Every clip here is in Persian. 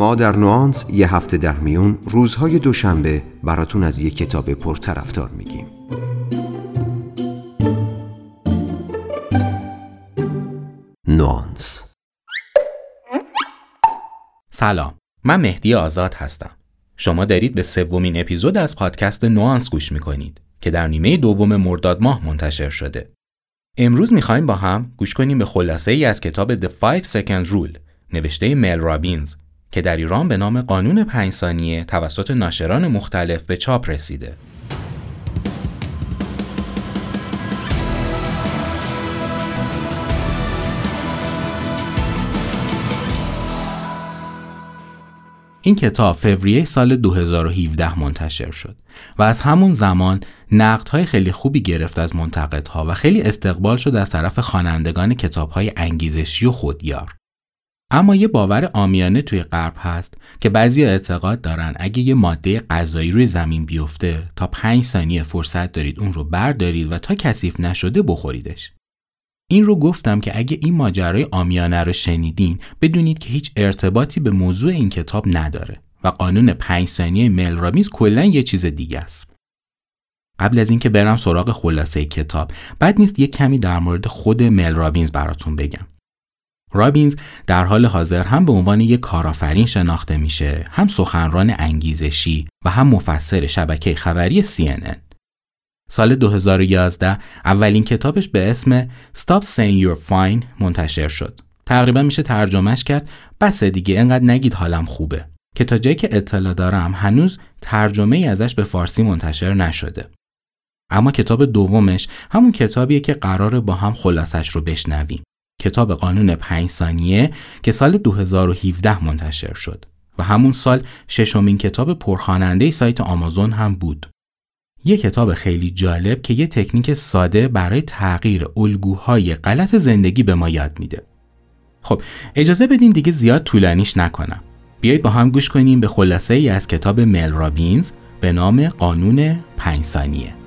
ما در نوانس یه هفته در میون روزهای دوشنبه براتون از یه کتاب پرطرفدار میگیم. نوانس. سلام من مهدی آزاد هستم. شما دارید به سومین اپیزود از پادکست نوانس گوش می‌کنید که در نیمه دوم مرداد ماه منتشر شده. امروز می‌خوایم با هم گوش کنیم به خلاصه ای از کتاب The 5 Second Rule نوشته مل رابینز. که در ایران به نام قانون پنج ثانیه توسط ناشران مختلف به چاپ رسیده. این کتاب فوریه سال 2017 منتشر شد و از همون زمان نقدهای خیلی خوبی گرفت از منتقدها و خیلی استقبال شد از طرف خوانندگان کتابهای انگیزشی و خودیار. اما یه باور آمیانه توی غرب هست که بعضی اعتقاد دارن اگه یه ماده غذایی روی زمین بیفته تا پنج ثانیه فرصت دارید اون رو بردارید و تا کثیف نشده بخوریدش. این رو گفتم که اگه این ماجرای آمیانه رو شنیدین بدونید که هیچ ارتباطی به موضوع این کتاب نداره و قانون پنج ثانیه مل رابینز کلا یه چیز دیگه است. قبل از اینکه برم سراغ خلاصه کتاب بد نیست یه کمی در مورد خود مل رابینز براتون بگم. رابینز در حال حاضر هم به عنوان یک کارآفرین شناخته میشه هم سخنران انگیزشی و هم مفسر شبکه خبری CNN سال 2011 اولین کتابش به اسم Stop Saying You're Fine منتشر شد. تقریبا میشه ترجمهش کرد بس دیگه انقدر نگید حالم خوبه. که تا جایی که اطلاع دارم هنوز ترجمه ای ازش به فارسی منتشر نشده. اما کتاب دومش همون کتابیه که قراره با هم خلاصش رو بشنویم. کتاب قانون 5 ثانیه که سال 2017 منتشر شد و همون سال ششمین کتاب پرخواننده سایت آمازون هم بود. یه کتاب خیلی جالب که یه تکنیک ساده برای تغییر الگوهای غلط زندگی به ما یاد میده. خب اجازه بدین دیگه زیاد طولانیش نکنم. بیایید با هم گوش کنیم به خلاصه ای از کتاب مل رابینز به نام قانون 5 ثانیه.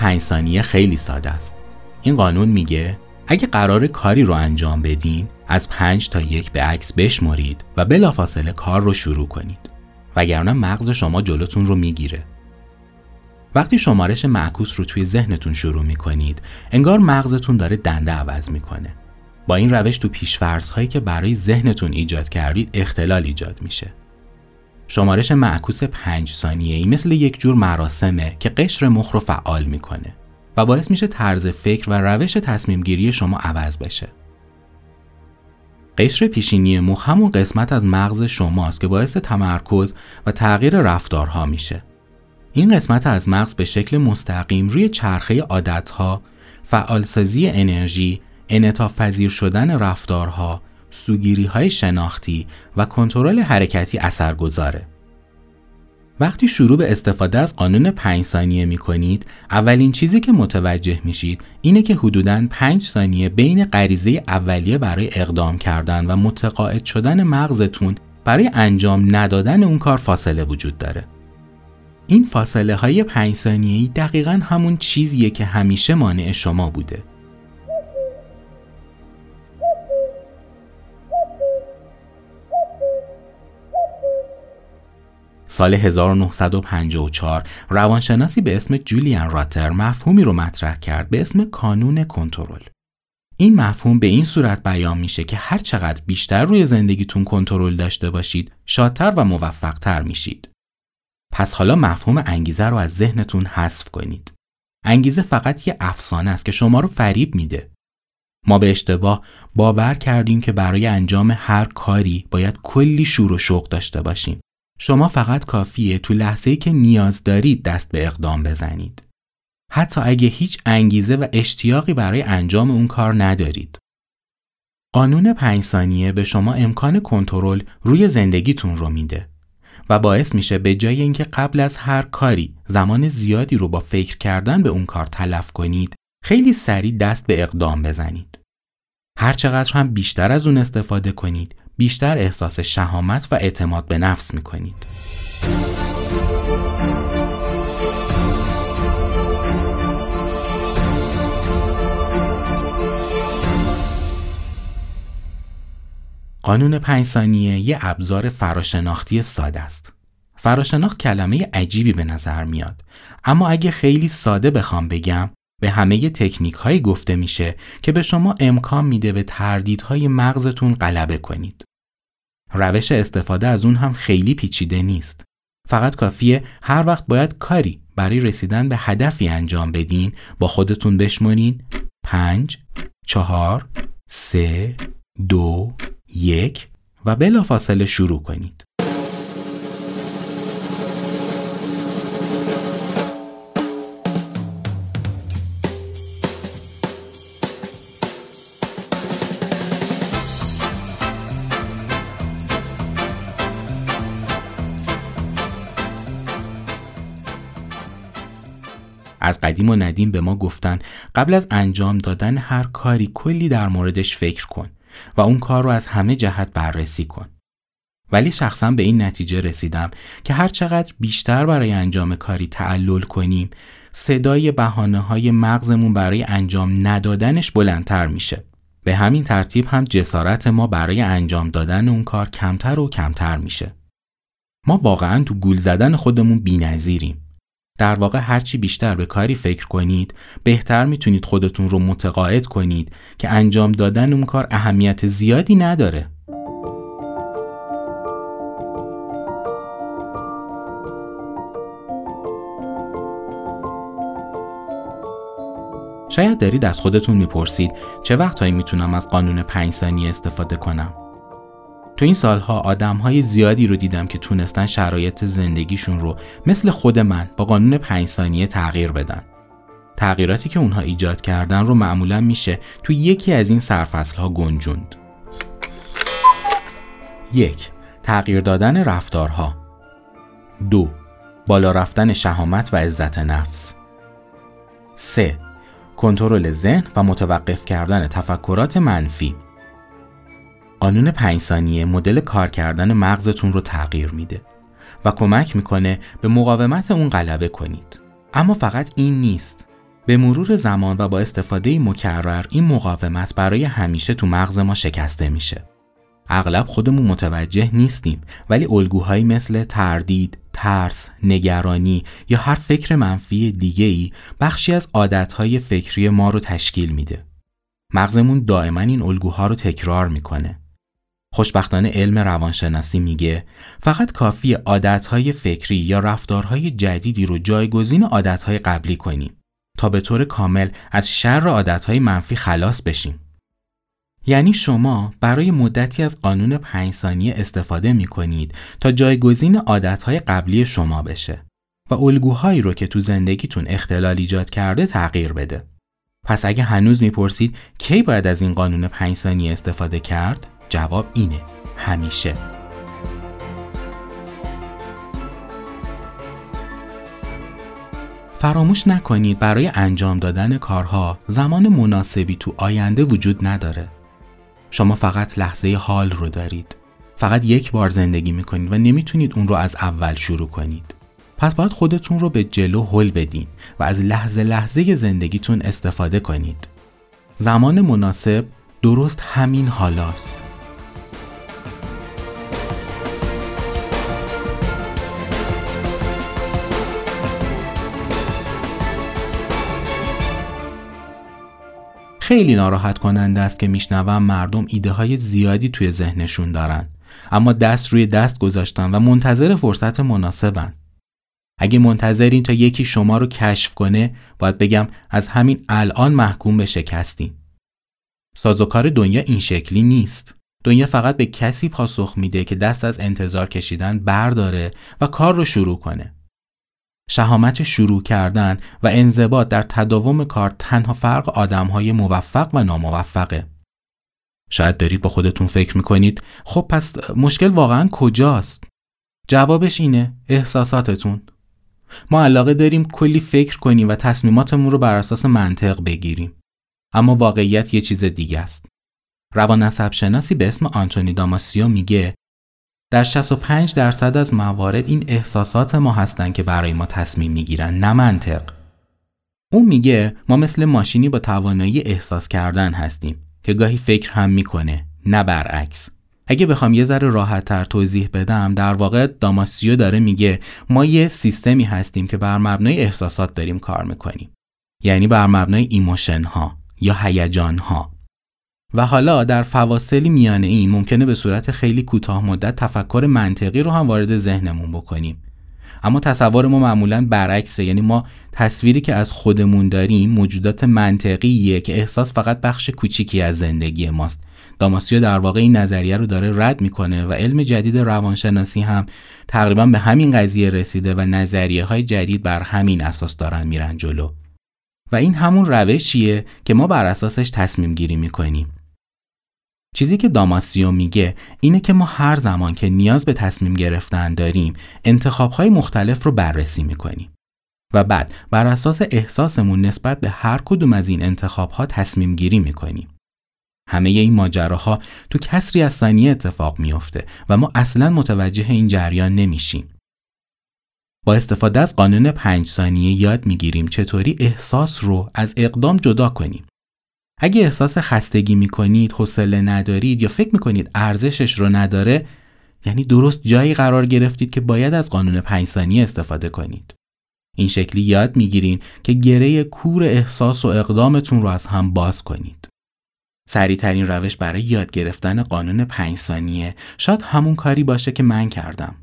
قانون پنج ثانیه خیلی ساده است. این قانون میگه اگه قرار کاری رو انجام بدین از پنج تا یک به عکس بشمرید و بلافاصله کار رو شروع کنید. وگرنه مغز شما جلوتون رو می‌گیره. وقتی شمارش معکوس رو توی ذهنتون شروع می‌کنید انگار مغزتون داره دنده عوض می‌کنه. با این روش تو پیشفرض هایی که برای ذهنتون ایجاد کردید اختلال ایجاد میشه. شمارش معکوس پنج ثانیه ای مثل یک جور مراسمه که قشر مخ رو فعال می‌کنه و باعث میشه طرز فکر و روش تصمیم گیری شما عوض بشه. قشر پیشینی مخ همون قسمت از مغز شماست که باعث تمرکز و تغییر رفتارها میشه. این قسمت از مغز به شکل مستقیم روی چرخه عادتها، فعالسازی انرژی، انعطاف پذیر شدن رفتارها سوگیری های شناختی و کنترل حرکتی اثر گذاره. وقتی شروع به استفاده از قانون 5 ثانیه می کنید، اولین چیزی که متوجه میشید اینه که حدوداً 5 ثانیه بین غریزه اولیه برای اقدام کردن و متقاعد شدن مغزتون برای انجام ندادن اون کار فاصله وجود داره. این فاصله های 5 ثانیه‌ای دقیقاً همون چیزیه که همیشه مانع شما بوده. سال 1954 روانشناسی به اسم جولیان راتر مفهومی رو مطرح کرد به اسم کانون کنترل. این مفهوم به این صورت بیان میشه که هر چقدر بیشتر روی زندگیتون کنترل داشته باشید، شادتر و موفقتر میشید. پس حالا مفهوم انگیزه رو از ذهنتون حذف کنید. انگیزه فقط یه افسانه است که شما رو فریب میده. ما به اشتباه باور کردیم که برای انجام هر کاری باید کلی شور و شوق داشته باشیم شما فقط کافیه تو لحظه‌ای که نیاز دارید دست به اقدام بزنید. حتی اگه هیچ انگیزه و اشتیاقی برای انجام اون کار ندارید. قانون پنج ثانیه به شما امکان کنترل روی زندگیتون رو میده و باعث میشه به جای اینکه قبل از هر کاری زمان زیادی رو با فکر کردن به اون کار تلف کنید خیلی سریع دست به اقدام بزنید. هر چقدر هم بیشتر از اون استفاده کنید بیشتر احساس شهامت و اعتماد به نفس می‌کنید. قانون پنج ثانیه یه ابزار فراشناختی ساده است. فراشناخت کلمه عجیبی به نظر میاد اما اگه خیلی ساده بخوام بگم به همه تکنیک هایی گفته میشه که به شما امکان میده به تردیدهای مغزتون غلبه کنید. روش استفاده از اون هم خیلی پیچیده نیست. فقط کافیه هر وقت باید کاری برای رسیدن به هدفی انجام بدین با خودتون بشمرین پنج، چهار، سه، دو، یک و بلافاصله شروع کنید. از قدیم و ندیم به ما گفتن قبل از انجام دادن هر کاری کلی در موردش فکر کن و اون کار رو از همه جهت بررسی کن. ولی شخصا به این نتیجه رسیدم که هر چقدر بیشتر برای انجام کاری تعلل کنیم صدای بحانه های مغزمون برای انجام ندادنش بلندتر میشه. به همین ترتیب هم جسارت ما برای انجام دادن اون کار کمتر و کمتر میشه. ما واقعا تو گول زدن خودمون بی‌نظیریم. در واقع هرچی بیشتر به کاری فکر کنید بهتر می‌تونید خودتون رو متقاعد کنید که انجام دادن اون کار اهمیت زیادی نداره. شاید دارید از خودتون می‌پرسید چه وقتهایی می‌تونم از قانون پنج ثانیه استفاده کنم؟ تو این سالها آدم های زیادی رو دیدم که تونستن شرایط زندگیشون رو مثل خود من با قانون پنج ثانیه تغییر بدن. تغییراتی که اونها ایجاد کردن رو معمولا میشه تو یکی از این سرفصل ها گنجوند. یک تغییر دادن رفتارها دو بالا رفتن شهامت و عزت نفس 3. کنترل ذهن و متوقف کردن تفکرات منفی قانون پنج ثانیه مدل کار کردن مغزتون رو تغییر میده و کمک می‌کنه به مقاومت اون غلبه کنید. اما فقط این نیست. به مرور زمان و با استفاده مکرر این مقاومت برای همیشه تو مغز ما شکسته میشه. اغلب خودمون متوجه نیستیم ولی الگوهایی مثل تردید، ترس، نگرانی یا هر فکر منفی دیگه ای بخشی از عادتهای فکری ما رو تشکیل میده. مغزمون دائما این الگوها رو تکرار می‌کنه. خوشبختانه علم روانشناسی میگه فقط کافی عادتهای فکری یا رفتارهای جدیدی رو جایگزین عادتهای قبلی کنیم تا به طور کامل از شر عادتهای منفی خلاص بشیم. یعنی شما برای مدتی از قانون پنج ثانیه استفاده می کنید تا جایگزین عادتهای قبلی شما بشه و الگوهایی رو که تو زندگیتون اختلال ایجاد کرده تغییر بده. پس اگه هنوز می‌پرسید کی باید از این قانون پنج ثانیه استفاده کرد؟ جواب اینه همیشه فراموش نکنید برای انجام دادن کارها زمان مناسبی تو آینده وجود نداره. شما فقط لحظه حال رو دارید. فقط یک بار زندگی می‌کنید و نمی‌تونید اون رو از اول شروع کنید. پس باید خودتون رو به جلو هل بدین و از لحظه لحظه زندگیتون استفاده کنید. زمان مناسب درست همین حالاست. خیلی ناراحت کننده است که میشنوم مردم ایده های زیادی توی ذهنشون دارن. اما دست روی دست گذاشتن و منتظر فرصت مناسبن. اگه منتظرین تا یکی شما رو کشف کنه باید بگم از همین الان محکوم به شکستین. سازوکار دنیا این شکلی نیست. دنیا فقط به کسی پاسخ میده که دست از انتظار کشیدن برداره و کار رو شروع کنه. شهامت شروع کردن و انضباط در تداوم کار تنها فرق آدمهای موفق و ناموفقه. شاید دارید با خودتون فکر می‌کنید خب پس مشکل واقعا کجاست؟ جوابش اینه احساساتتون. ما علاقه داریم کلی فکر کنیم و تصمیماتمون رو بر اساس منطق بگیریم. اما واقعیت یه چیز دیگه است. روان شناسی به اسم آنتونی داماسیو میگه در 65 درصد از موارد این احساسات ما هستند که برای ما تصمیم می‌گیرن نه منطق. اون میگه ما مثل ماشینی با توانایی احساس کردن هستیم که گاهی فکر هم می‌کنه نه برعکس. اگه بخوام یه ذره راحت تر توضیح بدم در واقع داماسیو داره میگه ما یه سیستمی هستیم که بر مبنای احساسات داریم کار می‌کنیم. یعنی بر مبنای emotion ها یا هیجان ها و حالا در فواصلی میانه این ممکنه به صورت خیلی کوتاه مدت تفکر منطقی رو هم وارد ذهنمون بکنیم. اما تصور ما معمولا برعکسه یعنی ما تصویری که از خودمون داریم موجودات منطقیه که احساس فقط بخش کوچیکی از زندگی ماست. داماسیو در واقع این نظریه رو داره رد می‌کنه و علم جدید روانشناسی هم تقریبا به همین قضیه رسیده و نظریه های جدید بر همین اساس دارن میرن جلو. و این همون روشیه که ما بر اساسش تصمیم گیری می‌کنیم. چیزی که داماسیو میگه اینه که ما هر زمان که نیاز به تصمیم گرفتن داریم انتخابهای مختلف رو بررسی می‌کنیم و بعد بر اساس احساسمون نسبت به هر کدوم از این انتخابها تصمیم گیری می‌کنیم. همه این ماجراها تو کسری از ثانیه اتفاق میافته و ما اصلا متوجه این جریان نمیشیم. با استفاده از قانون پنج ثانیه یاد می‌گیریم چطوری احساس رو از اقدام جدا کنیم اگه احساس خستگی می‌کنید، حوصله ندارید یا فکر می‌کنید ارزشش رو نداره یعنی درست جایی قرار گرفتید که باید از قانون پنج ثانیه استفاده کنید. این شکلی یاد می‌گیرین که گره کور احساس و اقدامتون رو از هم باز کنید. سریعترین روش برای یاد گرفتن قانون پنج ثانیه شاید همون کاری باشه که من کردم.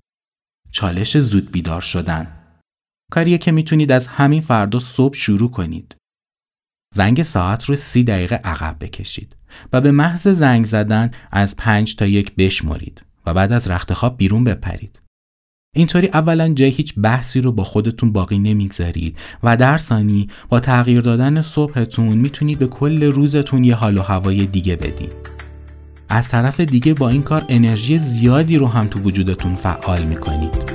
چالش زود بیدار شدن. کاریه که می‌تونید از همین فردا صبح شروع کنید. زنگ ساعت رو سی دقیقه عقب بکشید و به محض زنگ زدن از پنج تا یک بشمارید و بعد از رخت خواب بیرون بپرید. اینطوری اولا جای هیچ بحثی رو با خودتون باقی نمی‌گذارید و در ثانی با تغییر دادن صبحتون می‌تونید به کل روزتون یه حال و هوای دیگه بدین. از طرف دیگه با این کار انرژی زیادی رو هم تو وجودتون فعال می‌کنید.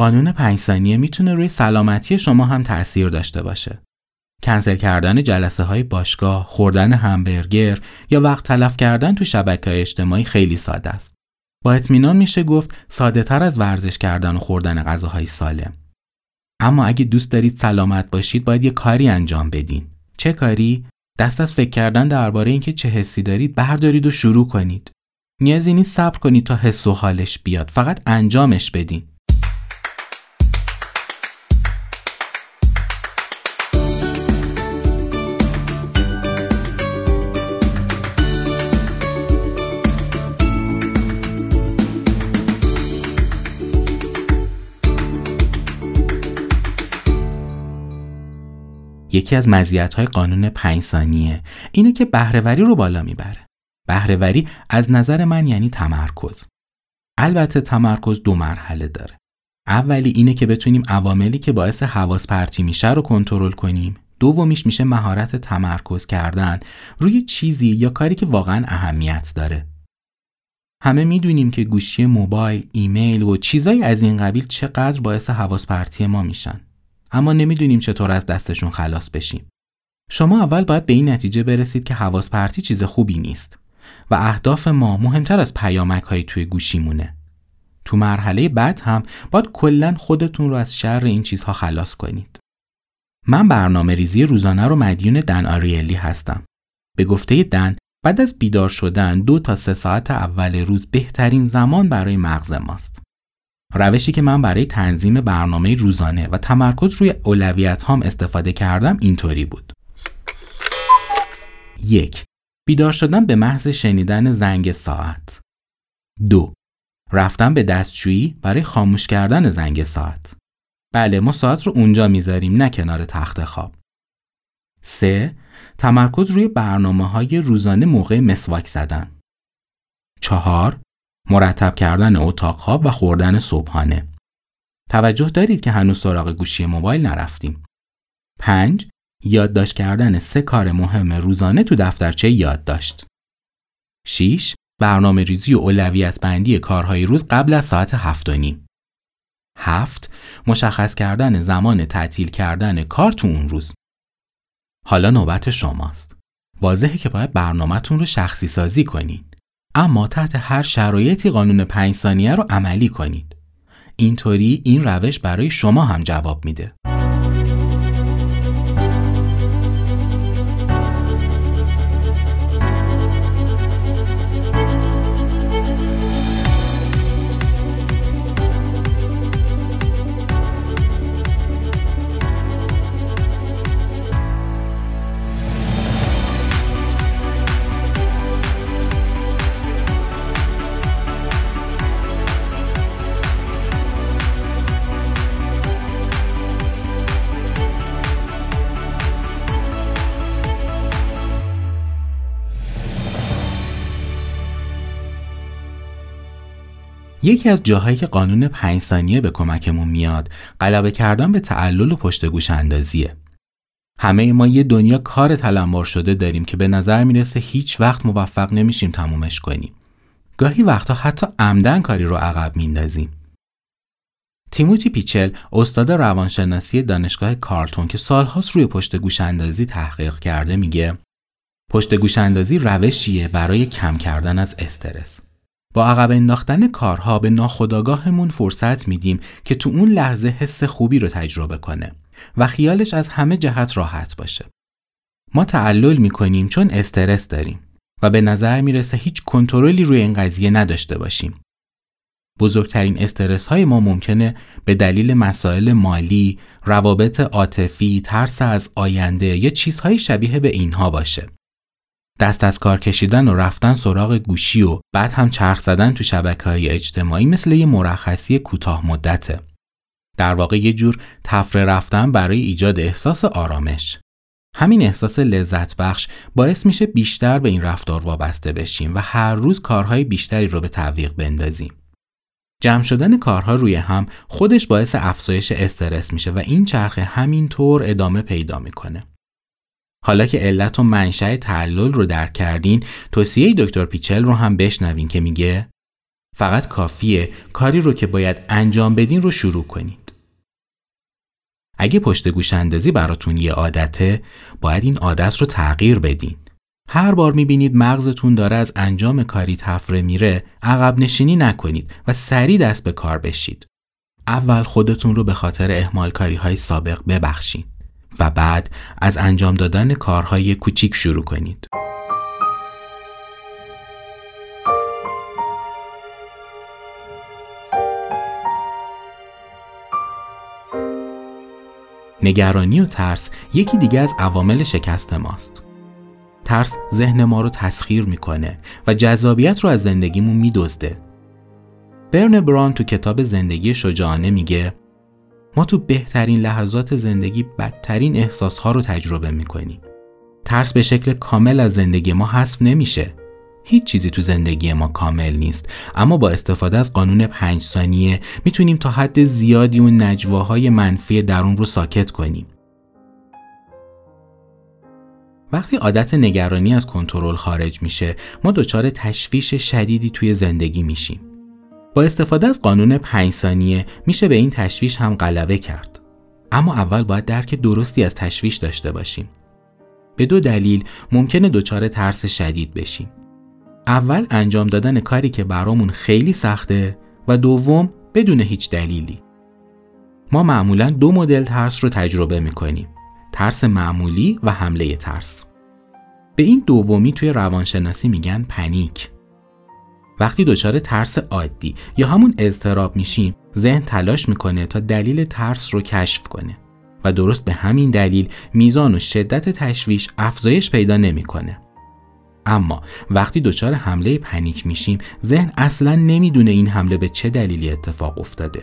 قانون پنج ثانیه می‌تونه روی سلامتی شما هم تأثیر داشته باشه. کنسل کردن جلسه های باشگاه، خوردن همبرگر یا وقت تلف کردن تو شبکه های اجتماعی خیلی ساده است. با اطمینان میشه گفت ساده تر از ورزش کردن و خوردن غذاهای سالم. اما اگه دوست دارید سلامت باشید باید یه کاری انجام بدین. چه کاری؟ دست از فکر کردن درباره اینکه چه حسی دارید بردارید و شروع کنید. نیازی نیست صبر کنید تا حس و حالش بیاد. فقط انجامش بدین. یکی از مزیت‌های قانون پنج ثانیه اینه که بهرهوری رو بالا می‌بره. بهرهوری از نظر من یعنی تمرکز. البته تمرکز دو مرحله داره. اولی اینه که بتونیم عواملی که باعث حواس پرتی میشه رو کنترل کنیم. دومیش میشه مهارت تمرکز کردن روی چیزی یا کاری که واقعا اهمیت داره. همه می‌دونیم که گوشی موبایل، ایمیل و چیزایی از این قبیل چقدر باعث حواس پرتی ما میشن. اما نمی‌دونیم چطور از دستشون خلاص بشیم. شما اول باید به این نتیجه برسید که حواس پرتی چیز خوبی نیست و اهداف ما مهمتر از پیامک های توی گوشیمونه. تو مرحله بعد هم باید کلا خودتون رو از شر این چیزها خلاص کنید. من برنامه ریزی روزانه رو مدیون دن آریلی هستم. به گفته دن بعد از بیدار شدن دو تا سه ساعت اول روز بهترین زمان برای مغز ماست. روشی که من برای تنظیم برنامه روزانه و تمرکز روی اولویت هام استفاده کردم اینطوری بود. یک بیدار شدن به محض شنیدن زنگ ساعت دو رفتن به دستشویی برای خاموش کردن زنگ ساعت بله ما ساعت رو اونجا می‌ذاریم نه کنار تخت خواب 3. تمرکز روی برنامه های روزانه موقع مسواک زدن 4. مرتب کردن اتاق خواب و خوردن صبحانه توجه دارید که هنوز سراغ گوشی موبایل نرفتیم 5. یادداشت کردن سه کار مهم روزانه تو دفترچه یادداشت 6. برنامه ریزی و اولویت بندی کارهای روز قبل از ساعت هفت و نیم. هفت مشخص کردن زمان تعطیل کردن کار تو اون روز. حالا نوبت شماست. واضحه که باید برنامهتون رو شخصی سازی کنید. اما تحت هر شرایطی قانون پنج ثانیه رو عملی کنید. اینطوری این روش برای شما هم جواب میده. یکی از جاهایی که قانون پنج ثانیه به کمکمون میاد غلبه کردن به تعلل و پشت گوش اندازیه. همه ما یه دنیا کار تلمبار شده داریم که به نظر می‌رسه هیچ وقت موفق نمیشیم تمومش کنیم. گاهی وقتا حتی عمدن کاری رو عقب میندازیم. تیموتی پیچل استاد روانشناسی دانشگاه کارتون که سالهاست روی پشت گوش اندازی تحقیق کرده میگه پشت گوش اندازی روشیه برای کم کردن از استرس. با عقب انداختن کارها به ناخودآگاهمون فرصت میدیم که تو اون لحظه حس خوبی رو تجربه کنه و خیالش از همه جهت راحت باشه. ما تعلل می‌کنیم چون استرس داریم و به نظر می‌رسه هیچ کنترلی روی این قضیه نداشته باشیم. بزرگترین استرس های ما ممکنه به دلیل مسائل مالی، روابط عاطفی، ترس از آینده یا چیزهای شبیه به اینها باشه. دست از کار کشیدن و رفتن سراغ گوشی و بعد هم چرخ زدن تو شبکه های اجتماعی مثل یه مرخصی کوتاه مدته. در واقع یه جور تفره رفتن برای ایجاد احساس آرامش. همین احساس لذت بخش باعث میشه بیشتر به این رفتار وابسته بشیم و هر روز کارهای بیشتری رو به تعویق بندازیم. جمع شدن کارها روی هم خودش باعث افزایش استرس میشه و این چرخه همینطور ادامه پیدا می‌کنه. حالا که علت و منشأ تعلل رو درک کردین توصیه دکتر پیچل رو هم بشنوین که میگه فقط کافیه کاری رو که باید انجام بدین رو شروع کنید. اگه پشت گوش اندازی براتون یه عادته باید این عادت رو تغییر بدین. هر بار می‌بینید مغزتون داره از انجام کاری تفره میره عقب نشینی نکنید و سریع دست به کار بشید. اول خودتون رو به خاطر اهمال کاری های سابق ببخشید. و بعد از انجام دادن کارهای کوچیک شروع کنید. نگرانی و ترس یکی دیگه از عوامل شکست ماست. ترس ذهن ما رو تسخیر می‌کنه و جذابیت رو از زندگیمون میدزده. برن بران تو کتاب زندگی شجاعانه میگه ما تو بهترین لحظات زندگی بدترین احساسها رو تجربه می‌کنیم. ترس به شکل کامل از زندگی ما حذف نمیشه. هیچ چیزی تو زندگی ما کامل نیست اما با استفاده از قانون پنج ثانیه می‌تونیم تا حد زیادی اون نجواهای منفی درون رو ساکت کنیم. وقتی عادت نگرانی از کنترل خارج میشه ما دچار تشویش شدیدی توی زندگی میشیم. استفاده از قانون 5 ثانیه میشه به این تشویش هم غلبه کرد. اما اول باید درک درستی از تشویش داشته باشیم. به دو دلیل ممکنه دچار ترس شدید بشیم. اول انجام دادن کاری که برامون خیلی سخته و دوم بدون هیچ دلیلی. ما معمولا دو مدل ترس رو تجربه می‌کنیم. ترس معمولی و حمله ترس. به این دومی توی روانشناسی میگن پنیک. وقتی دچار ترس عادی یا همون اضطراب میشیم ذهن تلاش می‌کنه تا دلیل ترس رو کشف کنه و درست به همین دلیل میزان و شدت تشویش افزایش پیدا نمی‌کنه. اما وقتی دچار حمله پنیک میشیم ذهن اصلا نمی‌دونه این حمله به چه دلیلی اتفاق افتاده.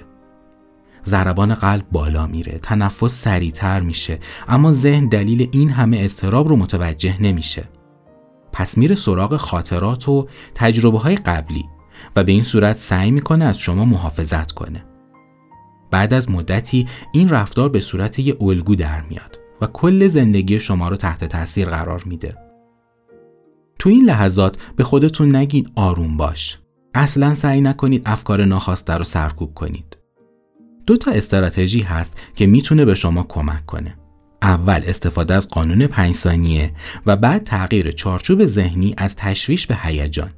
ضربان قلب بالا میره تنفس سریعتر میشه اما ذهن دلیل این همه استراب رو متوجه نمیشه. پس میره سراغ خاطرات و تجربه های قبلی و به این صورت سعی می‌کنه از شما محافظت کنه. بعد از مدتی این رفتار به صورت یه الگو در میاد و کل زندگی شما رو تحت تاثیر قرار میده. تو این لحظات به خودتون نگین آروم باش. اصلا سعی نکنید افکار ناخواسته رو سرکوب کنید. دو تا استراتژی هست که می‌تونه به شما کمک کنه. اول استفاده از قانون پنج ثانیه و بعد تغییر چارچوب ذهنی از تشویش به هیجان.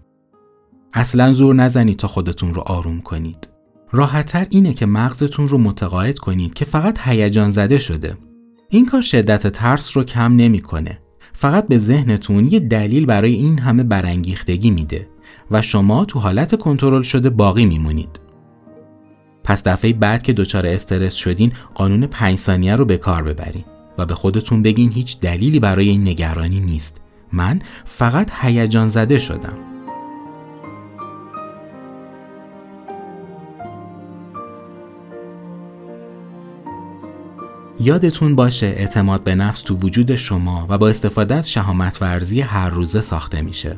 اصلا زور نزنید تا خودتون رو آروم کنید. راحتتر اینه که مغزتون رو متقاعد کنید که فقط هیجان زده شده. این کار شدت ترس رو کم نمی‌کنه. فقط به ذهنتون یه دلیل برای این همه برانگیختگی میده و شما تو حالت کنترل شده باقی میمونید. پس دفعه بعد که دچار استرس شدین قانون پنج ثانیه رو به کار ببرین. و به خودتون بگین هیچ دلیلی برای این نگرانی نیست من فقط هیجان زده شدم یادتون باشه اعتماد به نفس تو وجود شما و با استفاده از شهامت ورزی هر روزه ساخته میشه.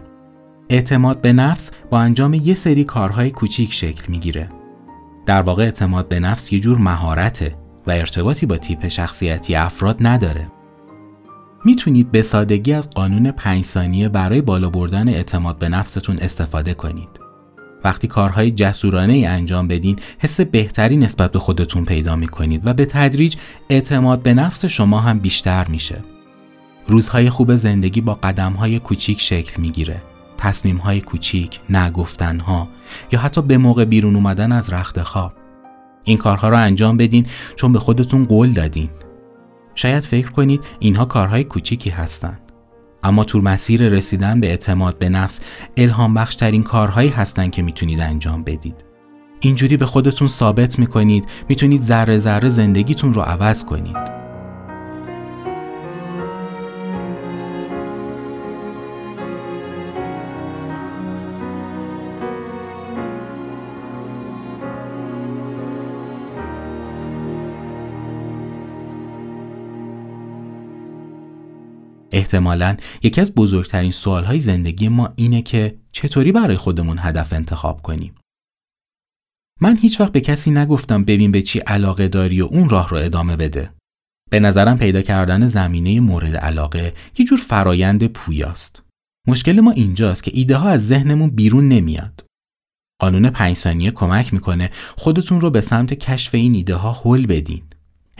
اعتماد به نفس با انجام یه سری کارهای کوچیک شکل می‌گیره. در واقع اعتماد به نفس یه جور مهارته و ارتباطی با تیپ شخصیتی افراد نداره. می‌تونید به سادگی از قانون 5 ثانیه برای بالا بردن اعتماد به نفستون استفاده کنید. وقتی کارهای جسورانه ای انجام بدین حس بهتری نسبت به خودتون پیدا می کنید و به تدریج اعتماد به نفس شما هم بیشتر میشه. روزهای خوب زندگی با قدمهای کوچیک شکل می‌گیره. تصمیمهای کوچیک، نگفتنها یا حتی به موقع بیرون اومدن از رخت خواب. این کارها رو انجام بدین چون به خودتون قول دادین. شاید فکر کنید اینها کارهای کوچیکی هستند. اما تو مسیر رسیدن به اعتماد به نفس الهام بخش ترین کارهایی هستن که می‌تونید انجام بدید. اینجوری به خودتون ثابت می‌کنید می‌تونید ذره ذره زندگیتون رو عوض کنید. احتمالا یکی از بزرگترین سوالهای زندگی ما اینه که چطوری برای خودمون هدف انتخاب کنیم. من هیچ وقت به کسی نگفتم ببین به چی علاقه داری و اون راه رو ادامه بده. به نظرم پیدا کردن زمینه مورد علاقه یه جور فرایند پویاست. مشکل ما اینجاست که ایده ها از ذهنمون بیرون نمیاد. قانون پنج ثانیه کمک می‌کنه خودتون رو به سمت کشف این ایده ها هل بدین.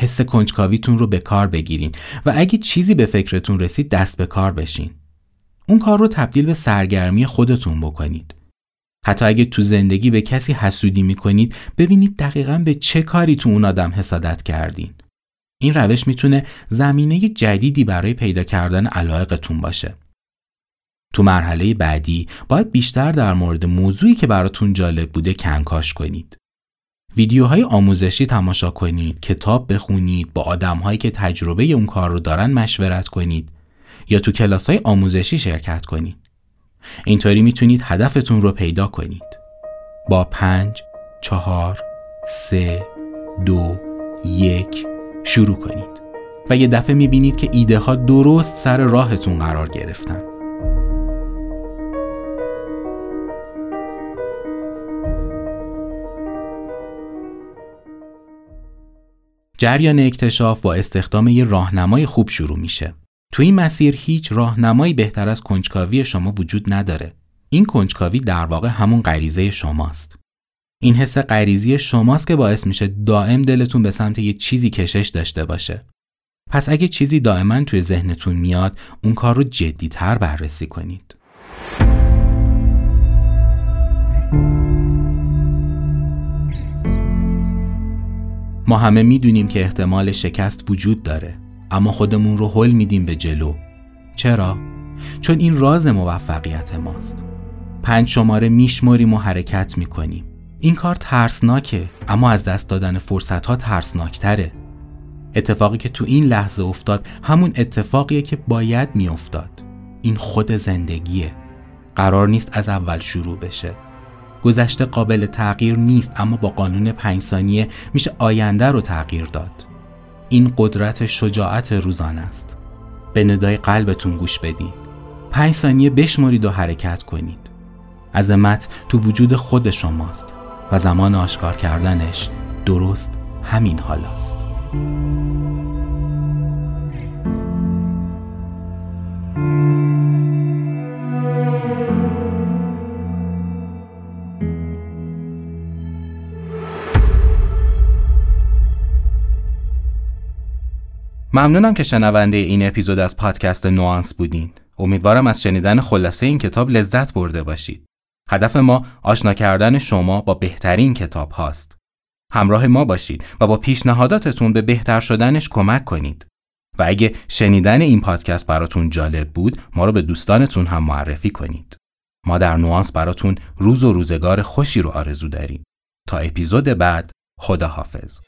حس کنجکاویتون رو به کار بگیرین و اگه چیزی به فکرتون رسید دست به کار بشین. اون کار رو تبدیل به سرگرمی خودتون بکنید. حتی اگه تو زندگی به کسی حسودی می‌کنید ببینید دقیقا به چه کاری تو اون آدم حسادت کردین. این روش می‌تونه زمینه جدیدی برای پیدا کردن علاقتون باشه. تو مرحله بعدی باید بیشتر در مورد موضوعی که براتون جالب بوده کنکاش کنید. ویدیوهای آموزشی تماشا کنید، کتاب بخونید، با آدمهایی که تجربه اون کار رو دارن مشورت کنید یا تو کلاس های آموزشی شرکت کنید. اینطوری می‌تونید هدفتون رو پیدا کنید. با پنج، چهار، سه، دو، یک شروع کنید و یه دفعه می‌بینید که ایده ها درست سر راهتون قرار گرفتن. جریان اکتشاف با استخدام یه راهنمای خوب شروع میشه. تو این مسیر هیچ راهنمایی بهتر از کنجکاوی شما وجود نداره. این کنجکاوی در واقع همون غریزه شماست. این حس غریزی شماست که باعث میشه دائم دلتون به سمت یه چیزی کشش داشته باشه. پس اگه چیزی دائما توی ذهنتون میاد، اون کار رو جدیتر بررسی کنید. ما همه می‌دونیم که احتمال شکست وجود داره اما خودمون رو حل میدیم به جلو. چرا؟ چون این راز موفقیت ماست. پنج شماره میشمریم و حرکت می‌کنیم. این کار ترسناکه اما از دست دادن فرصت ها ترسناکتره. اتفاقی که تو این لحظه افتاد همون اتفاقیه که باید میافتاد. این خود زندگیه. قرار نیست از اول شروع بشه. گذشته قابل تغییر نیست اما با قانون پنج ثانیه میشه آینده رو تغییر داد. این قدرت شجاعت روزانه است. به ندای قلبتون گوش بدین. پنج ثانیه بشمارید و حرکت کنید. عظمت تو وجود خود شماست و زمان آشکار کردنش درست همین حال ممنونم که شنونده این اپیزود از پادکست نوانس بودین. امیدوارم از شنیدن خلاصه این کتاب لذت برده باشید. هدف ما آشنا کردن شما با بهترین کتاب هاست. همراه ما باشید و با پیشنهاداتتون به بهتر شدنش کمک کنید. و اگه شنیدن این پادکست براتون جالب بود، ما رو به دوستانتون هم معرفی کنید. ما در نوانس براتون روز و روزگار خوشی رو آرزو داریم. تا اپیزود بعد، خدا حافظ.